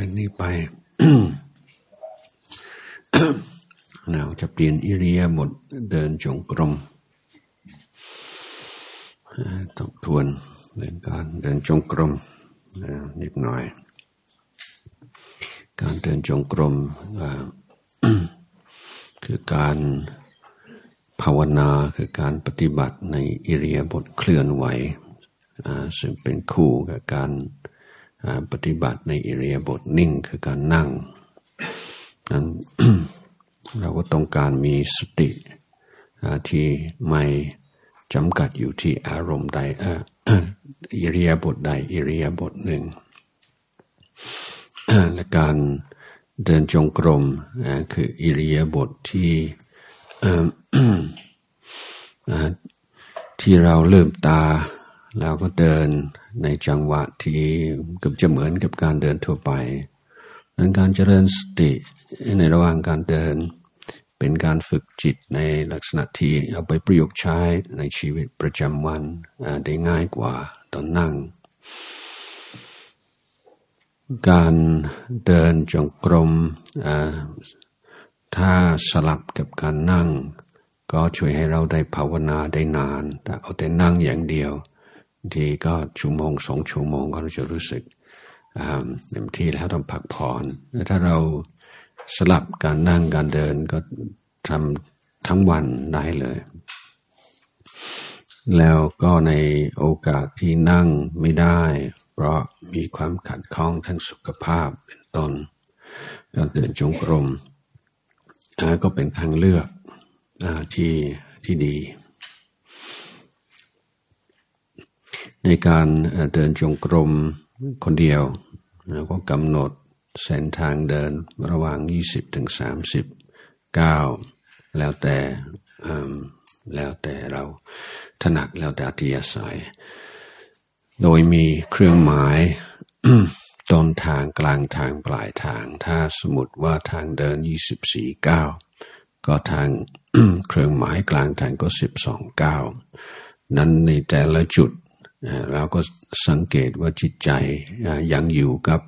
จากนี้ไปเราจะเปลี่ยนอิริยาบถเดินจงกรมทบทวนเรื่องการเดินจงกรมนิดหน่อย การเดินจงกรมคือการภาวนาคือการปฏิบัติในอิริยาบถเคลื่อนไหวซึ่งเป็นคู่กับการ ปฏิบัติในอิริยาบถนิ่งคือการนั่ง นั้นเราก็ต้องการมีสติที่ไม่จำกัดอยู่ที่อารมณ์ใดอิริยาบถใดอิริยาบถหนึ่งและการเดินจงกรมคืออิริยาบถที่ที่เราเริ่มตา เราก็เดินในจังหวะที่เกือบจะเหมือนกับการเดินทั่วไปนั้นการเจริญสติในระหว่างการเดิน เป็นการฝึกจิตในลักษณะที่เอาไปประยุกต์ใช้ในชีวิตประจำวันได้ง่ายกว่าตอนนั่ง การเดินจงกรมถ้าสลับกับการนั่ง ก็ช่วยให้เราได้ภาวนาได้นาน แต่เอาแต่นั่งอย่างเดียว ทีก็ชั่วโมงสองชั่วโมงก็เราจะรู้สึกเต็มที่แล้วต้องพักผ่อนแล้วถ้าเราสลับการนั่งการเดินก็ทำทั้งวันได้เลย แล้วก็ในโอกาสที่นั่งไม่ได้ เพราะมีความขัดข้องทั้งสุขภาพเป็นต้นการเดินจงกรมก็เป็นทางเลือกที่ที่ดี ในการเดินจงกรมคนเดียวเราก็กำหนดเส้นทางเดินระหว่าง 20ถึง30ก้าวแล้วแต่แล้วแต่เราถนัดแล้วแต่อัธยาศัย โดยมีเครื่องหมายต้นทางกลางทางปลายทาง ถ้าสมมติว่าทางเดิน 24ก้าวก็ทางเครื่องหมายกลางทางก็ 12ก้าวนั้นในแต่ละจุด เราก็สังเกตว่าจิตใจยังอยู่กับ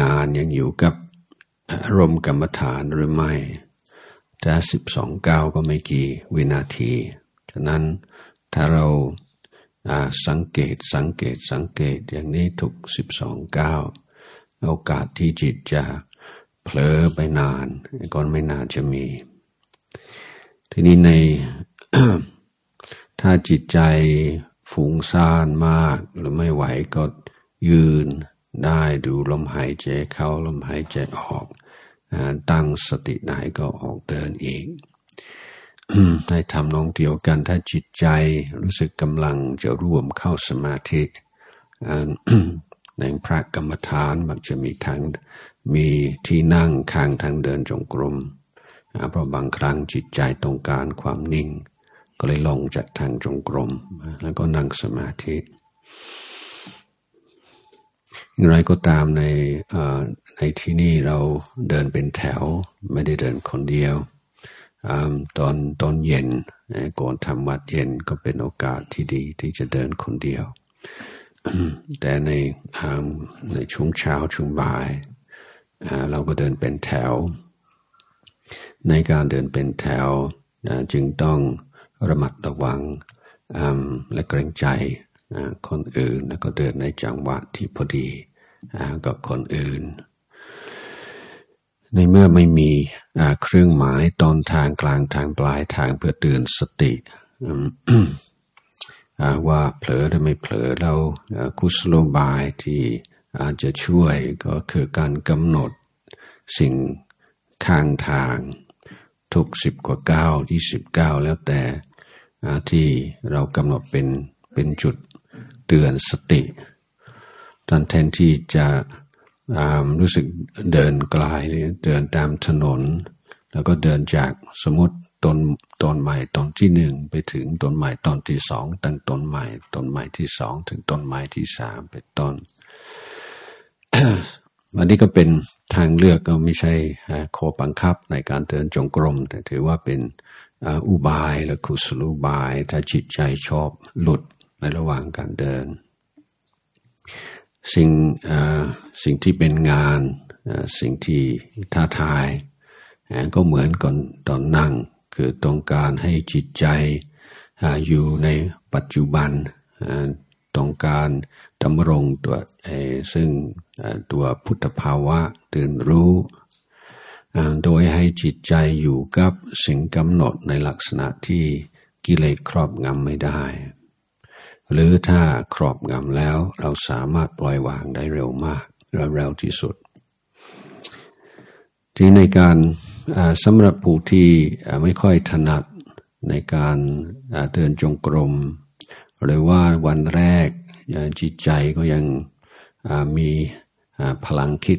งานยังอยู่กับอารมณ์กรรมฐานหรือไม่แต่สิบสองก้าวก็ไม่กี่วินาที ฉะนั้นถ้าเราสังเกตสังเกตสังเกตอย่างนี้ทุกสิบสองก้าวโอกาสที่จิตจะเผลอไปนานก็ไม่นานจะมี ทีนี้ในถ้าจิตใจ ฟุ้งซ่านมากหรือไม่ไหวก็ยืนได้ดูลมหายใจเข้าลมหายใจออกตั้งสติไหนก็ออกเดินเองให้ทำนองเดียวกันถ้าจิตใจรู้สึกกำลังจะร่วมเข้าสมาธิในพระกรรมฐานมักจะมีทางมีที่นั่งข้างทางเดินจงกรมเพราะบางครั้งจิตใจต้องการความนิ่ง ก็เลยลงจากทางจงกรม แล้วก็นั่งสมาธิอย่างไรก็ตามในในที่นี่เราเดินเป็นแถว ไม่ได้เดินคนเดียวตอนตอนเย็นก่อนทำวัดเย็นก็เป็นโอกาสที่ดีที่จะเดินคนเดียว แต่ในในช่วงเช้าช่วงบ่าย เราก็เดินเป็นแถว ในการเดินเป็นแถวจึงต้อง ระมัดระวังและเกรงใจคนอื่นแล้วก็เดินในจังหวะที่พอดีกับคนอื่น ในเมื่อไม่มีเครื่องหมายตอนทางกลางทางปลายทางเพื่อเตือนสติว่าเผลอหรือไม่เผลอเรากุศโลบายที่อาจจะช่วยก็คือการกำหนดสิ่งข้างทาง ทุกสิบกว่าเก้ายี่สิบเก้าแล้วแต่ ที่เรากำหนดเป็นเป็นจุดเตือนสติตอนแทนที่จะรู้สึกเดินไกลเดินตามถนน แล้วก็เดินจากสมมติต้นต้นใหม่ต้นที่หนึ่งไปถึงต้นใหม่ต้นที่สองตั้งต้นใหม่ต้นใหม่ที่สองถึงต้นใหม่ที่สามเป็นต้นอันนี้ก็เป็นทางเลือกก็ไม่ใช่โคบังคับในการเดินจงกรม แต่ถือว่าเป็น อุบายและคุสลุบาย ถ้าจิตใจชอบหลุดในระหว่างการเดิน สิ่งสิ่งที่เป็นงานสิ่งที่ท้าทาย ก็เหมือนก่อนตอนนั่ง คือต้องการให้จิตใจอยู่ในปัจจุบันต้องการดำรงตัวซึ่งตัวพุทธภาวะตื่นรู้ โดยให้จิตใจอยู่กับสิ่งกำหนดในลักษณะที่กิเลสครอบงำไม่ได้ หรือถ้าครอบงำแล้วเราสามารถปล่อยวางได้เร็วมากเร็วที่สุด ที่ในการสำหรับผู้ที่ไม่ค่อยถนัดในการเดินจงกรม หรือว่าวันแรกจิตใจก็ยังมีพลังคิด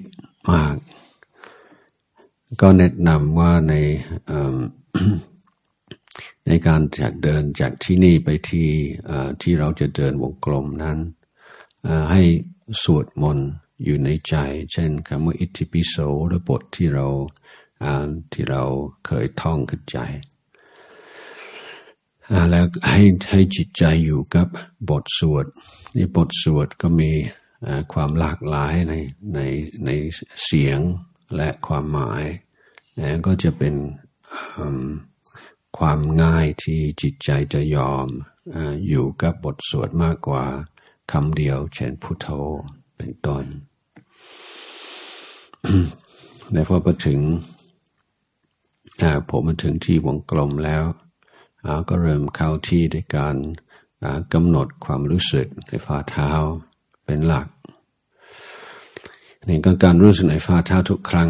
มาก ก็แนะนำว่าในในการจากเดินจากที่นี่ไปที่ที่เราจะเดินวงกลมนั้น ให้สวดมนต์อยู่ในใจ เช่นคำว่าอิติปิโสหรือบทที่เราที่เราเคยท่องขึ้นใจ แล้วให้ให้จิตใจอยู่กับบทสวดในบทสวดก็มีความหลากหลายในในในเสียง และความหมายก็จะเป็นความง่ายที่จิตใจจะยอมอยู่กับบทสวดมากกว่าคำเดียว เช่นพุทโธเป็นต้นในพอมาถึงผมมาถึงที่วงกลมแล้วก็เริ่มเข้าที่ด้วยการกำหนดความรู้สึกในฝ่าเท้าเป็นหลัก นี่ก็การรู้สึกในฝ่าเท้าทุกครั้ง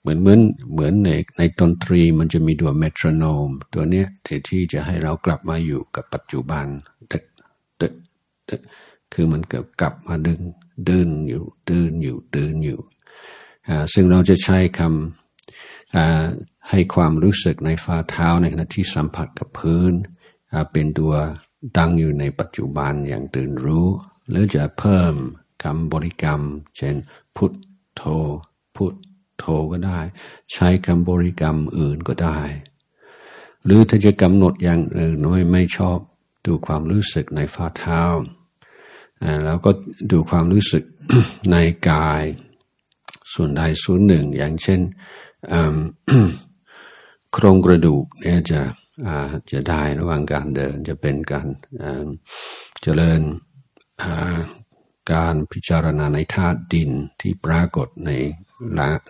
เหมือนเหมือนเหมือนในในดนตรีมันจะมีตัวเมโทรโนม ตัวเนี้ยที่จะให้เรากลับมาอยู่กับปัจจุบันตึกตึกตึกคือมันเกิดกลับมาดึงดินอยู่ดินอยู่ดินอยู่ซึ่งเราจะใช้คำให้ความรู้สึกในฝ่าเท้าในขณะที่สัมผัสกับพื้น เป็นตัวตั้งอยู่ในปัจจุบันอย่างตื่นรู้ หรือจะเพิ่ม คำบริกรรม เช่น พุทโธ พุทโธก็ได้ ใช้คำบริกรรมอื่นก็ได้ หรือถ้าจะกำหนดอย่างอื่นไม่ไม่ชอบดูความรู้สึกในฝ่าเท้า แล้วก็ดูความรู้สึกในกาย ส่วนใดส่วนหนึ่ง อย่างเช่นโครงกระดูกเนี่ยจะจะได้ระหว่างการเดินจะเป็นการเจริญ การพิจารณาในธาตุดินที่ปรากฏใน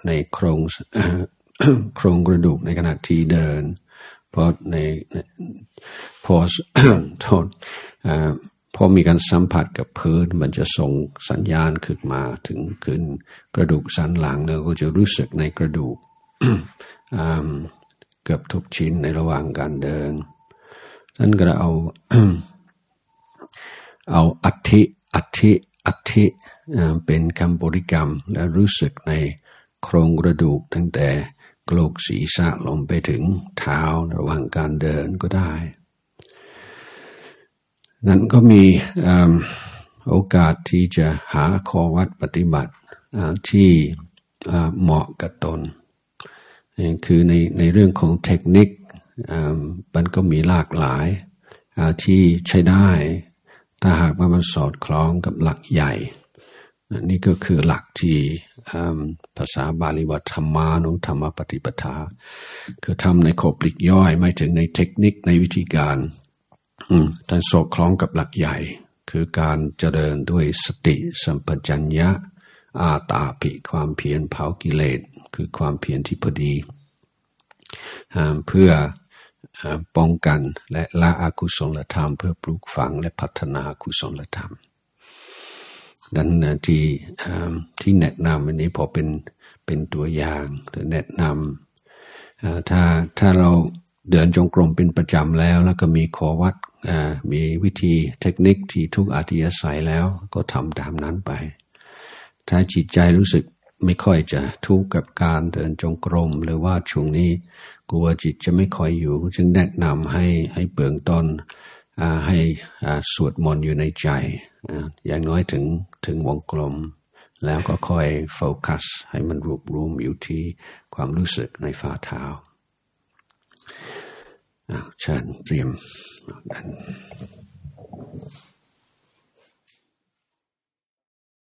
ในโครงโครงกระดูกในขณะที่เดินเพราะในพอโทษพอมีการสัมผัสกับพื้นมันจะส่งสัญญาณขึ้นมาถึงขึ้นกระดูกสันหลังเราก็จะรู้สึกในกระดูกเกือบทุกชิ้นในระหว่างการเดินนั้นก็เอาเอาอัติอัติ อัติเป็นคำบริกรรมและรู้สึกในโครงกระดูกตั้งแต่กลกศีรษะลงไปถึงเท้าระหว่างการเดินก็ได้ นั้นก็มีโอกาสที่จะหาข้อวัดปฏิบัติที่เหมาะกับตน คือในในเรื่องของเทคนิคมันก็มีหลากหลายที่ใช้ได้ ถ้าหากว่ามันสอดคล้องกับหลักใหญ่นี่ก็คือหลักที่ภาษาบาลีว่าธรรมานุธรรมปฏิปทา คือทำในขบปลิกย่อย ไม่ถึงในเทคนิคในวิธีการแต่สอดคล้องกับหลักใหญ่ คือการเจริญด้วยสติสัมปชัญญะ อาตาปิความเพียรเผากิเลส คือความเพียรที่พอดี เพื่อ ป้องกันและละอกุศลธรรม เพื่อปลูกฝังและพัฒนากุศลธรรมดังนั้นที่ที่แนะนำอันนี้พอเป็นเป็นตัวอย่างหรือแนะนำถ้าถ้าเราเดินจงกรมเป็นประจำแล้ว แล้วก็มีขอวัดมีวิธีเทคนิคที่ทุกอาทิยสัยแล้วก็ทำตามนั้นไป ถ้าจิตใจรู้สึก ไม่ค่อยจะทุกข์กับการเดินจงกรม หรือว่าช่วงนี้กลัวจิตจะไม่ค่อยอยู่ จึงแนะนำให้ให้เบื้องต้นให้สวดมนต์อยู่ในใจ อย่างน้อยถึงถึงวงกลม แล้วก็ค่อยโฟกัส ให้มันรวบรวมอยู่ที่ความรู้สึกในฝ่าเท้าเชิญเตรียมกัน